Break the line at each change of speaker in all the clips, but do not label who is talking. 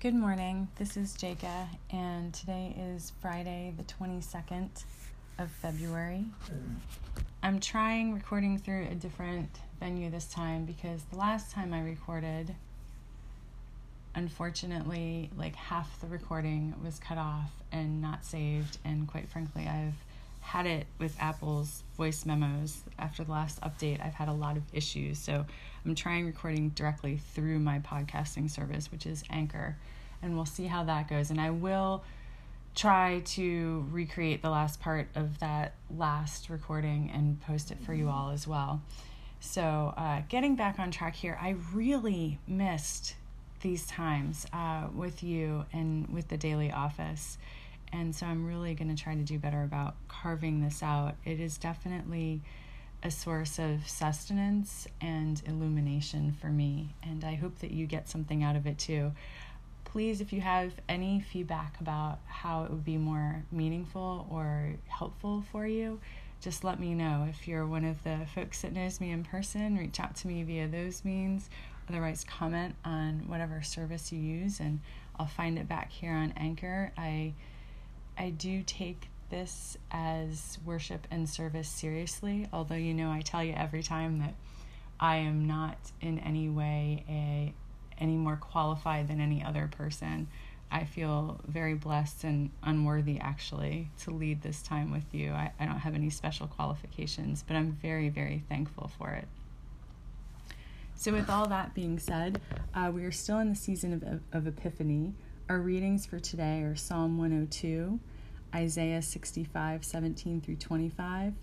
Good morning. This is Jaka, and today is Friday, the 22nd of February. I'm trying recording through a different venue this time because the last time I recorded, unfortunately, like half the recording was cut off and not saved, and quite frankly, I've had it with Apple's voice memos after the last update. I've had a lot of issues, so I'm trying recording directly through my podcasting service, which is Anchor, and we'll see how that goes. And I will try to recreate the last part of that last recording and post it for you all as well. So, uh, getting back on track here, I really missed these times uh, with you and with the daily office. And so I'm really going to try to do better about carving this out. It is definitely a source of sustenance and illumination for me, and I hope that you get something out of it too. Please, if you have any feedback about how it would be more meaningful or helpful for you, just let me know. If you're one of the folks that knows me in person, reach out to me via those means. Otherwise, comment on whatever service you use, and I'll find it back here on Anchor. I I do take this as worship and service seriously, although you know I tell you every time that I am not in any way a any more qualified than any other person. I feel very blessed and unworthy actually to lead this time with you. I, I don't have any special qualifications, but I'm very, very thankful for it. So, with all that being said, uh, we are still in the season of, of Epiphany. Our readings for today are Psalm 102, Isaiah 65, 17 through 25,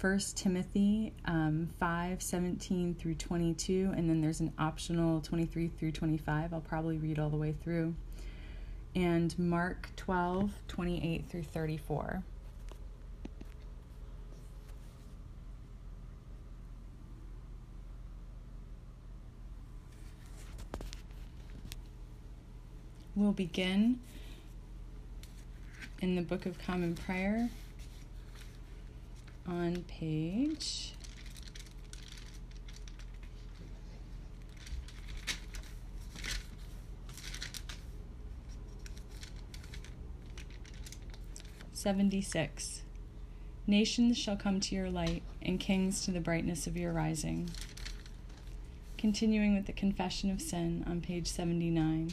1 Timothy um, 5, 17 through 22, and then there's an optional 23 through 25. I'll probably read all the way through. And Mark 12, 28 through 34. We'll begin in the Book of Common Prayer on page Seventy-six. Nations shall come to your light, and kings to the brightness of your rising. Continuing with the confession of sin on page 79.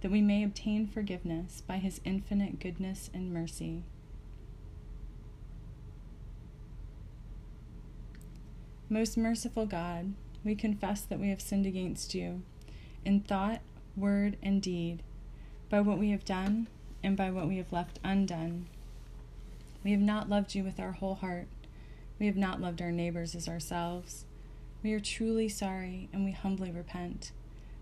that we may obtain forgiveness by his infinite goodness and mercy. Most merciful God, we confess that we have sinned against you in thought, word, and deed, by what we have done and by what we have left undone. We have not loved you with our whole heart. We have not loved our neighbors as ourselves. We are truly sorry and we humbly repent.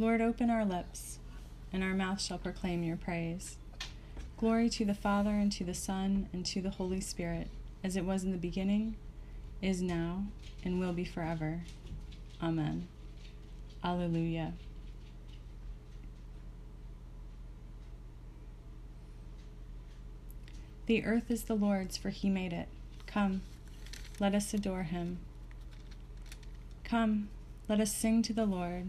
Lord, open our lips, and our mouth shall proclaim your praise. Glory to the Father, and to the Son, and to the Holy Spirit, as it was in the beginning, is now, and will be forever. Amen. Alleluia. The earth is the Lord's, for he made it. Come, let us adore him. Come, let us sing to the Lord.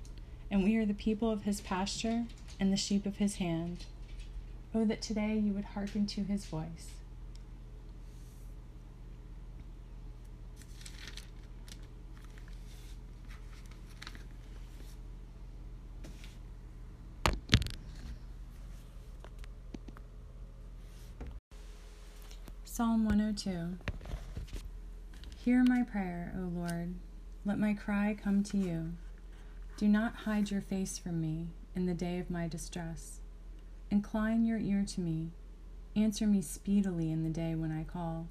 and we are the people of his pasture and the sheep of his hand. Oh, that today you would hearken to his voice. Psalm 102 Hear my prayer, O Lord. Let my cry come to you. Do not hide your face from me in the day of my distress. Incline your ear to me. Answer me speedily in the day when I call.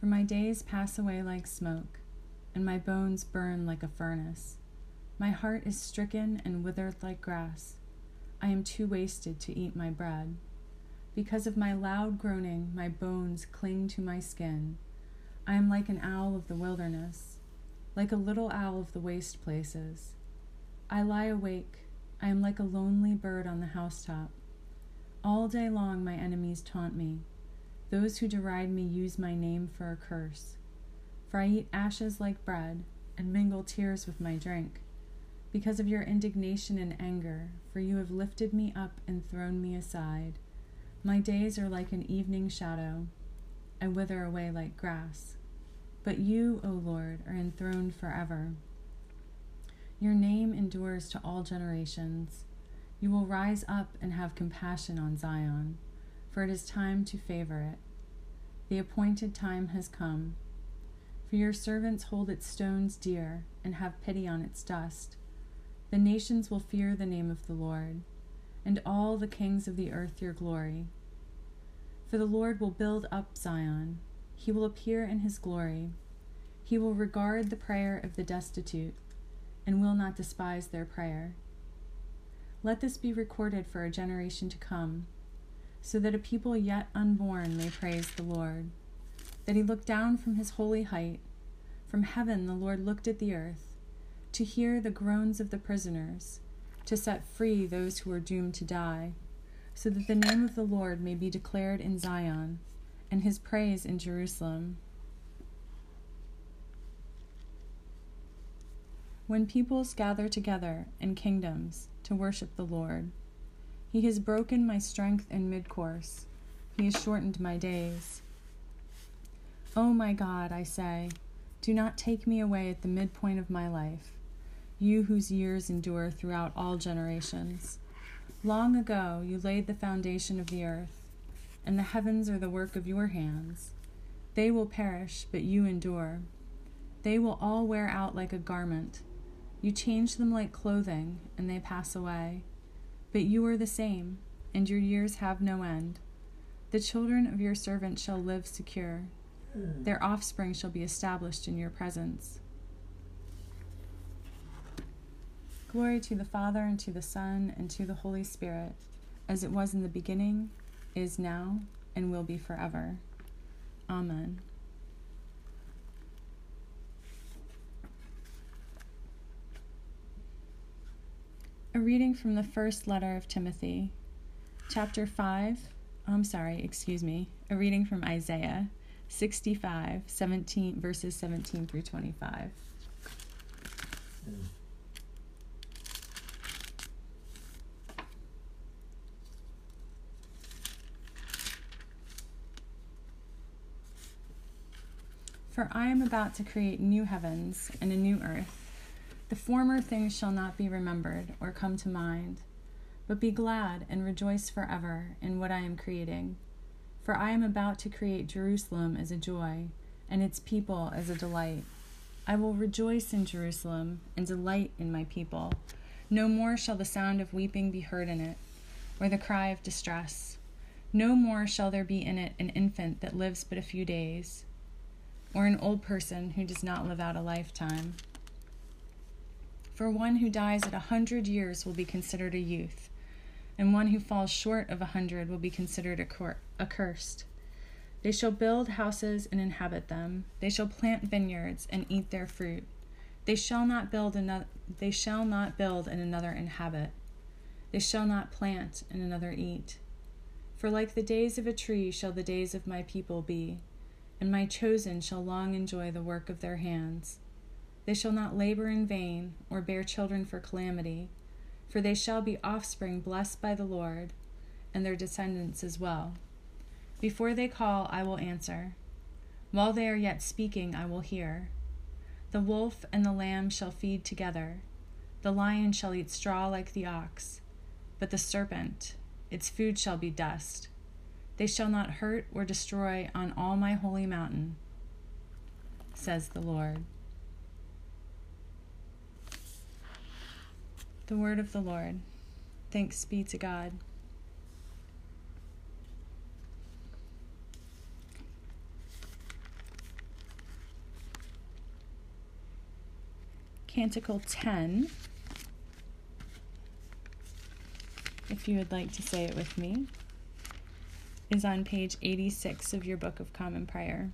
For my days pass away like smoke, and my bones burn like a furnace. My heart is stricken and withered like grass. I am too wasted to eat my bread. Because of my loud groaning, my bones cling to my skin. I am like an owl of the wilderness, like a little owl of the waste places. I lie awake. I am like a lonely bird on the housetop. All day long, my enemies taunt me. Those who deride me use my name for a curse. For I eat ashes like bread and mingle tears with my drink. Because of your indignation and anger, for you have lifted me up and thrown me aside. My days are like an evening shadow. I wither away like grass. But you, O Lord, are enthroned forever. Your name endures to all generations. You will rise up and have compassion on Zion, for it is time to favor it. The appointed time has come. For your servants hold its stones dear and have pity on its dust. The nations will fear the name of the Lord and all the kings of the earth your glory. For the Lord will build up Zion, he will appear in his glory. He will regard the prayer of the destitute, and will not despise their prayer. Let this be recorded for a generation to come, so that a people yet unborn may praise the Lord. That he looked down from his holy height. From heaven the Lord looked at the earth, to hear the groans of the prisoners to set free those who are doomed to die, so that the name of the Lord may be declared in Zion, and his praise in Jerusalem. When peoples gather together in kingdoms to worship the Lord, he has broken my strength in mid course, he has shortened my days. O oh my God, I say, do not take me away at the midpoint of my life you whose years endure throughout all generations. Long ago you laid the foundation of the earth, and the heavens are the work of your hands. They will perish, but you endure. They will all wear out like a garment. You change them like clothing, and they pass away. But you are the same, and your years have no end. The children of your servant shall live secure. Their offspring shall be established in your presence. Glory to the Father, and to the Son, and to the Holy Spirit, as it was in the beginning, is now, and will be forever. Amen. A reading from the first letter of Timothy, chapter 5. Oh, I'm sorry, excuse me. A reading from Isaiah 65, 17, verses 17 through 25. Mm. For I am about to create new heavens and a new earth. The former things shall not be remembered or come to mind, but be glad and rejoice forever in what I am creating. For I am about to create Jerusalem as a joy, and its people as a delight. I will rejoice in Jerusalem and delight in my people. No more shall the sound of weeping be heard in it, or the cry of distress. No more shall there be in it an infant that lives but a few days or an old person who does not live out a lifetime. For one who dies at a hundred years will be considered a youth, and one who falls short of a hundred will be considered accursed. They shall build houses and inhabit them. They shall plant vineyards and eat their fruit. They shall not build another they shall not build and another inhabit. They shall not plant and another eat. For like the days of a tree shall the days of my people be, and my chosen shall long enjoy the work of their hands. They shall not labor in vain, or bear children for calamity, for they shall be offspring blessed by the Lord, and their descendants as well. Before they call, I will answer. While they are yet speaking, I will hear. The wolf and the lamb shall feed together. The lion shall eat straw like the ox, but the serpent, its food shall be dust. They shall not hurt or destroy on all my holy mountain, says the Lord. The word of the Lord. Thanks be to God. Canticle 10, if you would like to say it with me, is on page 86 of your Book of Common Prayer.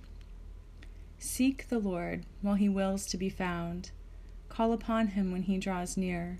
Seek the Lord while he wills to be found, call upon him when he draws near.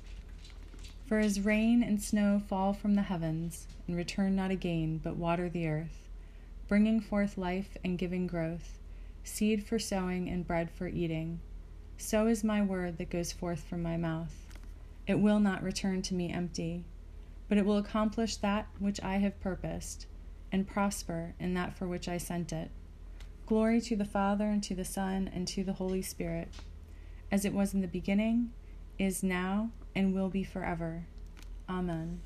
For as rain and snow fall from the heavens, and return not again, but water the earth, bringing forth life and giving growth, seed for sowing and bread for eating, so is my word that goes forth from my mouth. It will not return to me empty but it will accomplish that which I have purposed, and prosper in that for which I sent it. Glory to the Father, and to the Son, and to the Holy Spirit, as it was in the beginning, is now, and will be forever. Amen.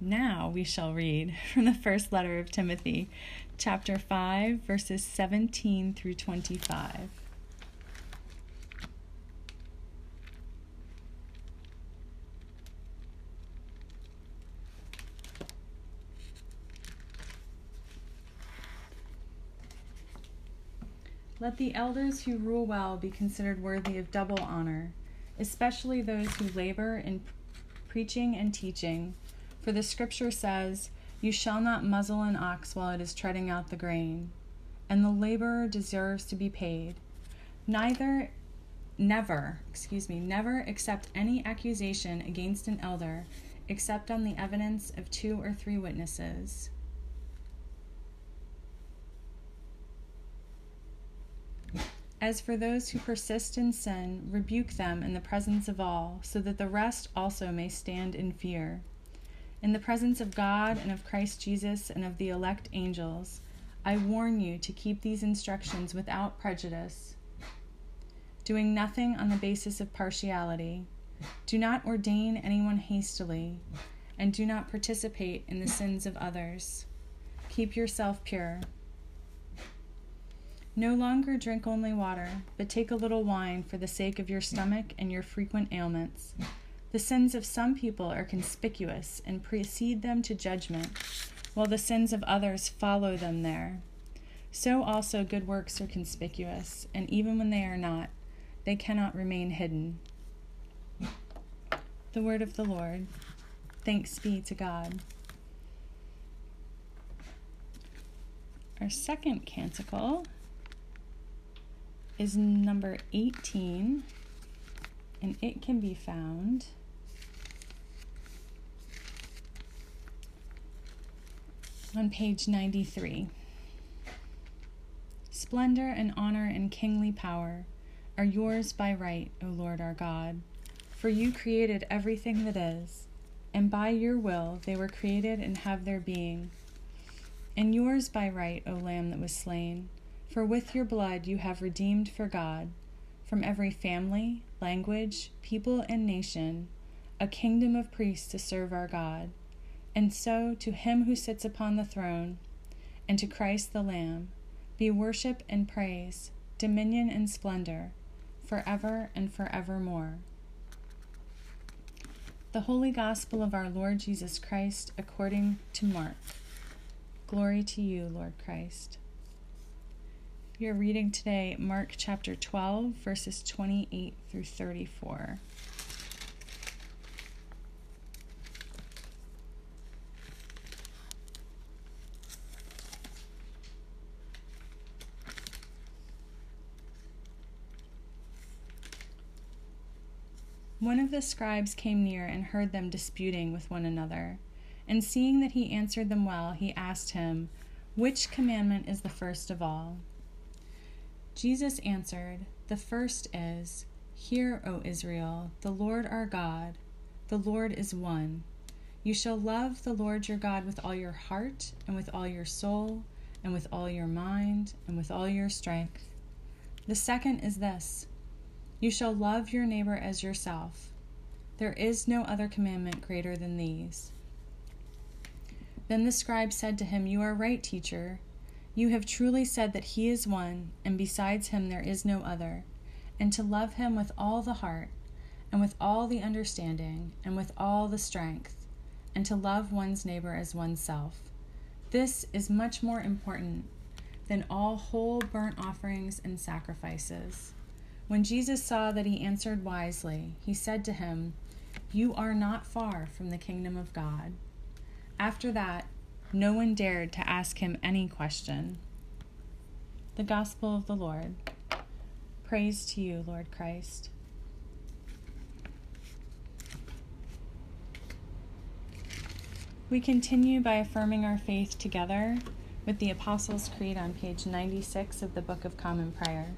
Now we shall read from the first letter of Timothy, chapter 5, verses 17 through 25. Let the elders who rule well be considered worthy of double honor, especially those who labor in preaching and teaching. For the scripture says, You shall not muzzle an ox while it is treading out the grain, and the laborer deserves to be paid. Neither, never, excuse me, never accept any accusation against an elder except on the evidence of two or three witnesses. As for those who persist in sin, rebuke them in the presence of all, so that the rest also may stand in fear. In the presence of God and of Christ Jesus and of the elect angels, I warn you to keep these instructions without prejudice, doing nothing on the basis of partiality. Do not ordain anyone hastily, and do not participate in the sins of others. Keep yourself pure. No longer drink only water, but take a little wine for the sake of your stomach and your frequent ailments the sins of some people are conspicuous and precede them to judgment, while the sins of others follow them there. So also good works are conspicuous, and even when they are not, they cannot remain hidden. The word of the Lord. Thanks be to God. Our second canticle is number 18, and it can be found on page 93. Splendor and honor and kingly power are yours by right, O Lord our God, for you created everything that is, and by your will they were created and have their being. And yours by right, O Lamb that was slain, for with your blood you have redeemed for God, from every family, language, people, and nation, a kingdom of priests to serve our God. And so, to him who sits upon the throne, and to Christ the Lamb, be worship and praise, dominion and splendor, forever and forevermore. The Holy Gospel of our Lord Jesus Christ according to Mark. Glory to you, Lord Christ. Are reading today Mark chapter 12, verses 28 through 34. One of the scribes came near and heard them disputing with one another. And seeing that he answered them well, he asked him, Which commandment is the first of all? Jesus answered, The first is, Hear, O Israel, the Lord our God, the Lord is one. You shall love the Lord your God with all your heart, and with all your soul, and with all your mind, and with all your strength. The second is this you shall love your neighbor as yourself. There is no other commandment greater than these. Then the scribe said to him, You are right, teacher. You have truly said that he is one, and besides him there is no other, and to love him with all the heart, and with all the understanding, and with all the strength, and to love one's neighbor as oneself. This is much more important than all whole burnt offerings and sacrifices. When Jesus saw that he answered wisely, he said to him, You are not far from the kingdom of God. After that, no one dared to ask him any question. The Gospel of the Lord. Praise to you, Lord Christ. We continue by affirming our faith together with the Apostles' Creed on page 96 of the Book of Common Prayer.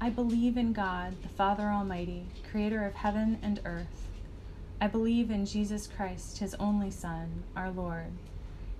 I believe in God, the Father Almighty, creator of heaven and earth. I believe in Jesus Christ, his only Son, our Lord.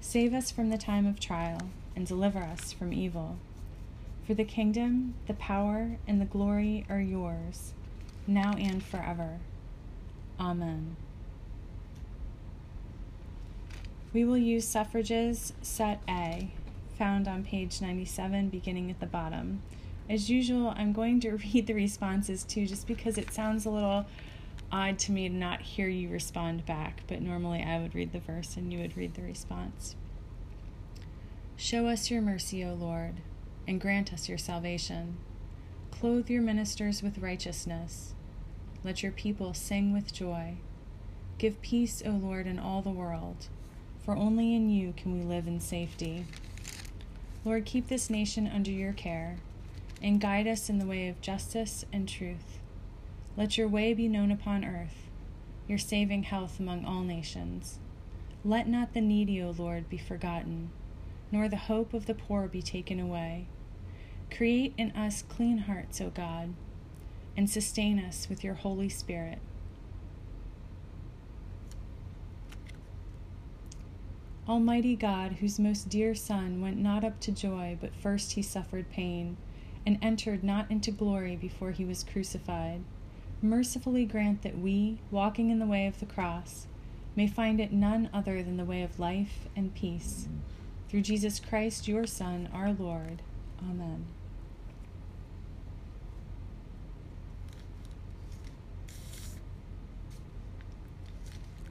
Save us from the time of trial and deliver us from evil. For the kingdom, the power, and the glory are yours, now and forever. Amen. We will use suffrages set A found on page 97, beginning at the bottom. As usual, I'm going to read the responses too, just because it sounds a little odd to me to not hear you respond back, but normally I would read the verse and you would read the response. Show us your mercy, O Lord, and grant us your salvation. Clothe your ministers with righteousness. Let your people sing with joy. Give peace, O Lord, in all the world, for only in you can we live in safety. Lord, keep this nation under your care and guide us in the way of justice and truth. Let your way be known upon earth, your saving health among all nations. Let not the needy, O Lord, be forgotten, nor the hope of the poor be taken away. Create in us clean hearts, O God, and sustain us with your Holy Spirit. Almighty God, whose most dear Son went not up to joy, but first he suffered pain, and entered not into glory before he was crucified, mercifully grant that we, walking in the way of the cross, may find it none other than the way of life and peace. Through Jesus Christ, your Son, our Lord. Amen.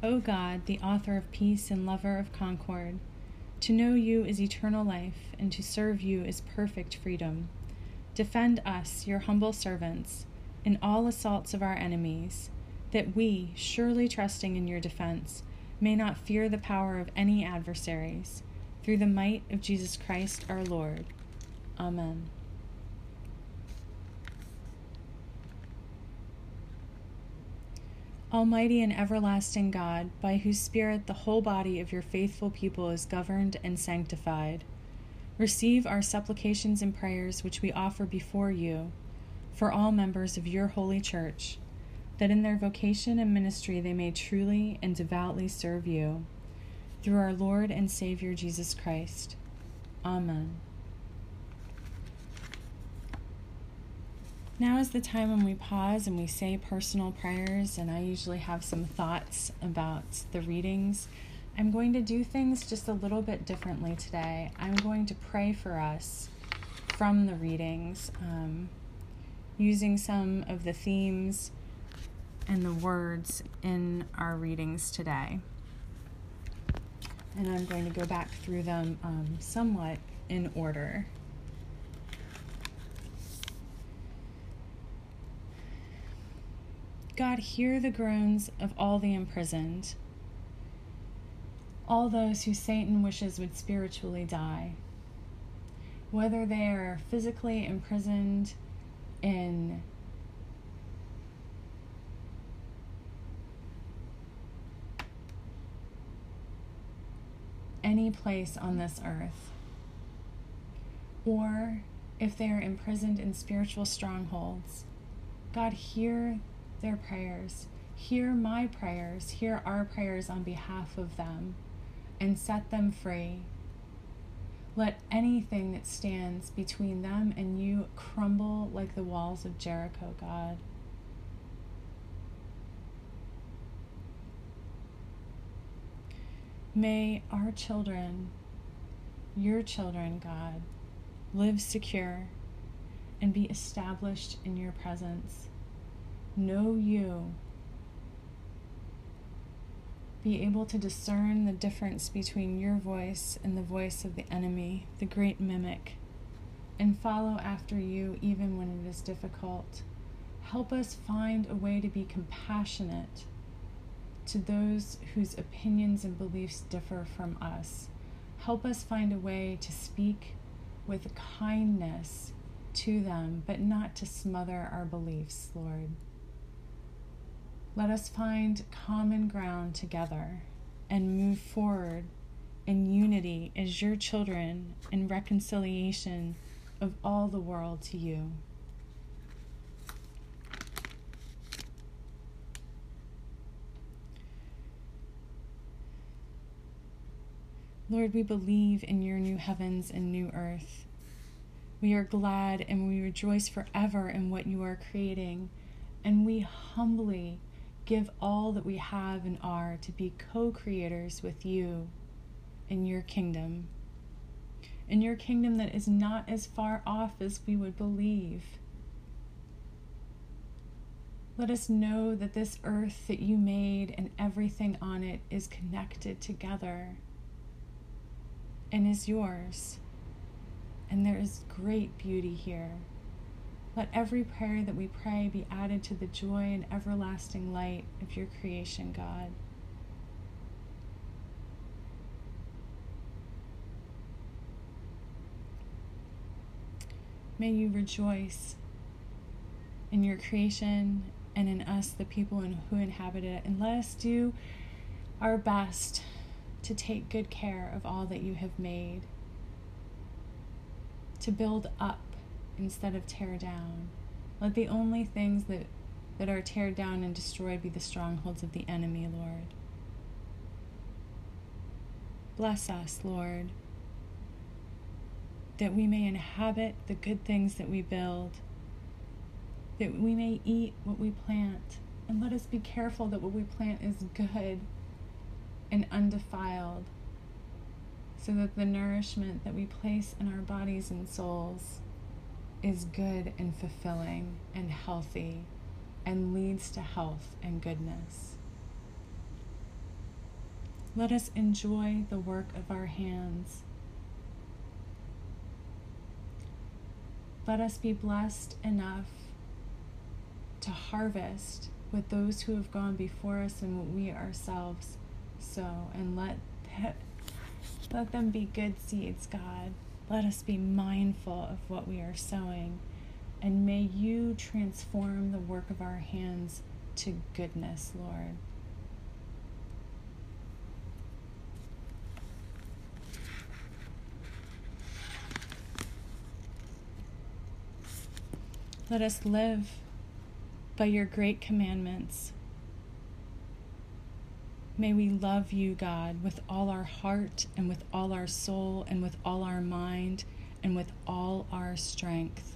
O God, the author of peace and lover of concord, to know you is eternal life, and to serve you is perfect freedom. Defend us, your humble servants, in all assaults of our enemies, that we, surely trusting in your defense, may not fear the power of any adversaries, through the might of Jesus Christ our Lord. Amen. Almighty and everlasting God, by whose Spirit the whole body of your faithful people is governed and sanctified, receive our supplications and prayers which we offer before you for all members of your holy church, that in their vocation and ministry they may truly and devoutly serve you. Through our Lord and Savior Jesus Christ. Amen. Now is the time when we pause and we say personal prayers, and I usually have some thoughts about the readings. I'm going to do things just a little bit differently today. I'm going to pray for us from the readings, um, using some of the themes and the words in our readings today. And I'm going to go back through them um, somewhat in order. God, hear the groans of all the imprisoned, all those who Satan wishes would spiritually die, whether they are physically imprisoned in any place on this earth, or if they are imprisoned in spiritual strongholds. God, hear their prayers. Hear my prayers. Hear our prayers on behalf of them and set them free. Let anything that stands between them and you crumble like the walls of Jericho, God. May our children, your children, God, live secure and be established in your presence know you, be able to discern the difference between your voice and the voice of the enemy, the great mimic, and follow after you even when it is difficult. Help us find a way to be compassionate to those whose opinions and beliefs differ from us. Help us find a way to speak with kindness to them, but not to smother our beliefs, Lord. Let us find common ground together and move forward in unity as your children in reconciliation of all the world to you. Lord, we believe in your new heavens and new earth. We are glad and we rejoice forever in what you are creating, and we humbly give all that we have and are to be co creators with you in your kingdom. In your kingdom that is not as far off as we would believe. Let us know that this earth that you made and everything on it is connected together and is yours. And there is great beauty here. Let every prayer that we pray be added to the joy and everlasting light of your creation, God. May you rejoice in your creation and in us, the people who inhabit it, and let us do our best to take good care of all that you have made, to build up instead of tear down. Let the only things that, that are tear down and destroyed be the strongholds of the enemy, Lord. Bless us, Lord, that we may inhabit the good things that we build, that we may eat what we plant, and let us be careful that what we plant is good and undefiled, so that the nourishment that we place in our bodies and souls is good and fulfilling and healthy and leads to health and goodness. Let us enjoy the work of our hands. Let us be blessed enough to harvest with those who have gone before us and what we ourselves sow. And let that, let them be good seeds, God. Let us be mindful of what we are sowing. And may you transform the work of our hands to goodness, Lord. Let us live by your great commandments. May we love you, God, with all our heart and with all our soul and with all our mind and with all our strength.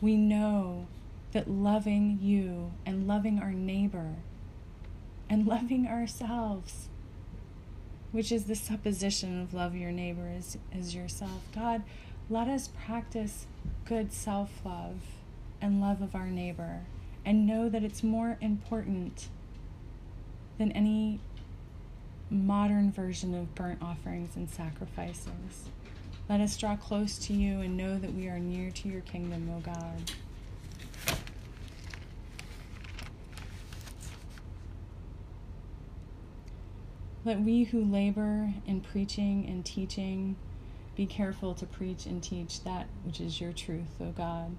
We know that loving you and loving our neighbor and loving ourselves, which is the supposition of love your neighbor as, as yourself, God, let us practice good self love and love of our neighbor and know that it's more important than any modern version of burnt offerings and sacrifices. Let us draw close to you and know that we are near to your kingdom, O God. Let we who labor in preaching and teaching be careful to preach and teach that which is your truth, O God.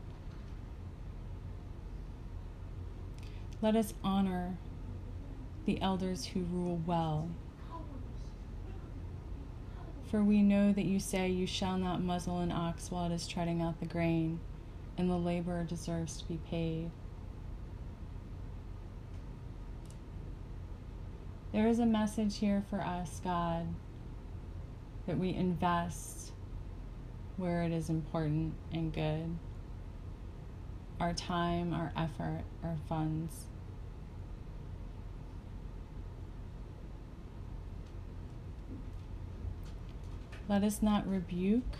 Let us honor the elders who rule well. For we know that you say, You shall not muzzle an ox while it is treading out the grain, and the laborer deserves to be paid. There is a message here for us, God, that we invest where it is important and good. Our time, our effort, our funds. Let us not rebuke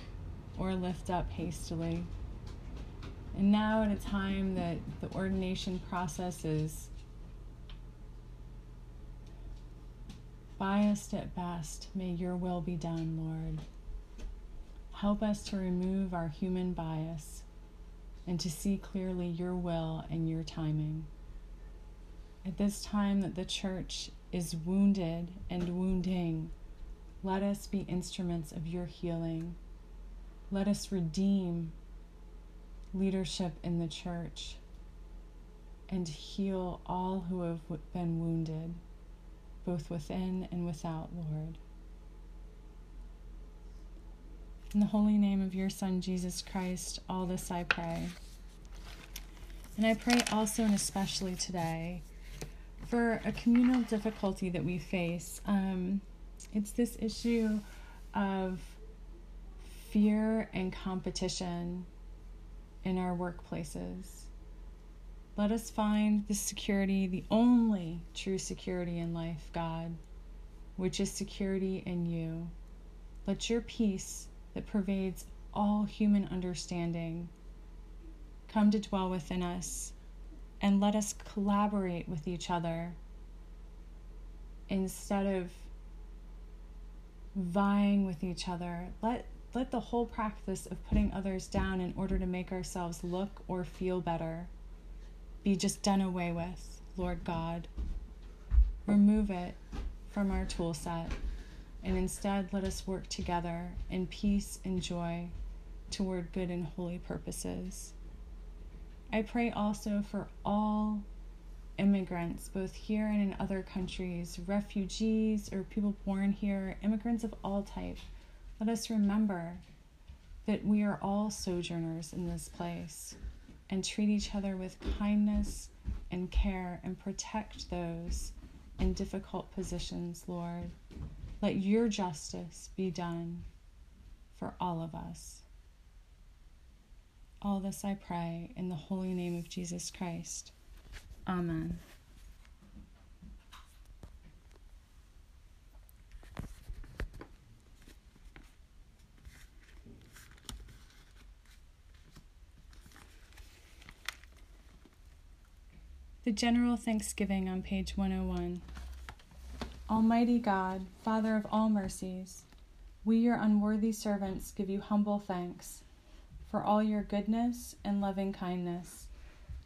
or lift up hastily. And now, at a time that the ordination process is biased at best, may your will be done, Lord. Help us to remove our human bias and to see clearly your will and your timing. At this time that the church is wounded and wounding, let us be instruments of your healing. Let us redeem leadership in the church and heal all who have been wounded, both within and without, Lord. In the holy name of your Son, Jesus Christ, all this I pray. And I pray also and especially today for a communal difficulty that we face. Um, it's this issue of fear and competition in our workplaces. Let us find the security, the only true security in life, God, which is security in you. Let your peace that pervades all human understanding. Come to dwell within us and let us collaborate with each other instead of vying with each other. Let let the whole practice of putting others down in order to make ourselves look or feel better be just done away with, Lord God. Remove it from our tool set and instead let us work together in peace and joy toward good and holy purposes. I pray also for all immigrants, both here and in other countries, refugees or people born here, immigrants of all type. Let us remember that we are all sojourners in this place and treat each other with kindness and care and protect those in difficult positions, Lord. Let your justice be done for all of us. All this I pray in the holy name of Jesus Christ. Amen. The General Thanksgiving on page 101. Almighty God, Father of all mercies, we, your unworthy servants, give you humble thanks for all your goodness and loving kindness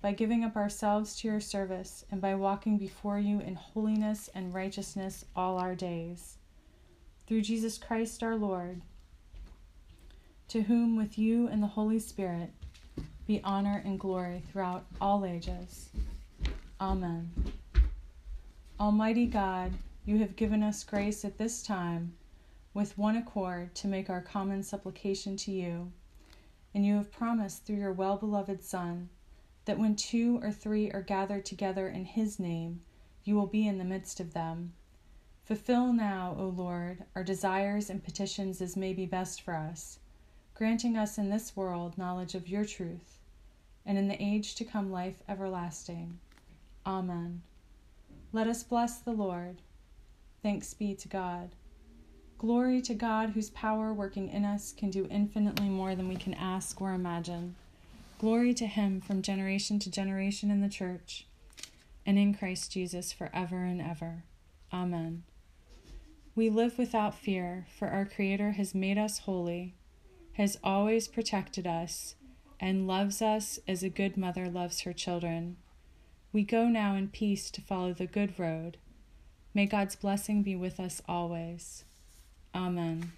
by giving up ourselves to your service and by walking before you in holiness and righteousness all our days. Through Jesus Christ our Lord, to whom with you and the Holy Spirit be honor and glory throughout all ages. Amen. Almighty God, you have given us grace at this time with one accord to make our common supplication to you. And you have promised through your well beloved Son that when two or three are gathered together in his name, you will be in the midst of them. Fulfill now, O Lord, our desires and petitions as may be best for us, granting us in this world knowledge of your truth, and in the age to come life everlasting. Amen. Let us bless the Lord. Thanks be to God. Glory to God, whose power working in us can do infinitely more than we can ask or imagine. Glory to Him from generation to generation in the Church, and in Christ Jesus forever and ever. Amen. We live without fear, for our Creator has made us holy, has always protected us, and loves us as a good mother loves her children. We go now in peace to follow the good road. May God's blessing be with us always. Amen.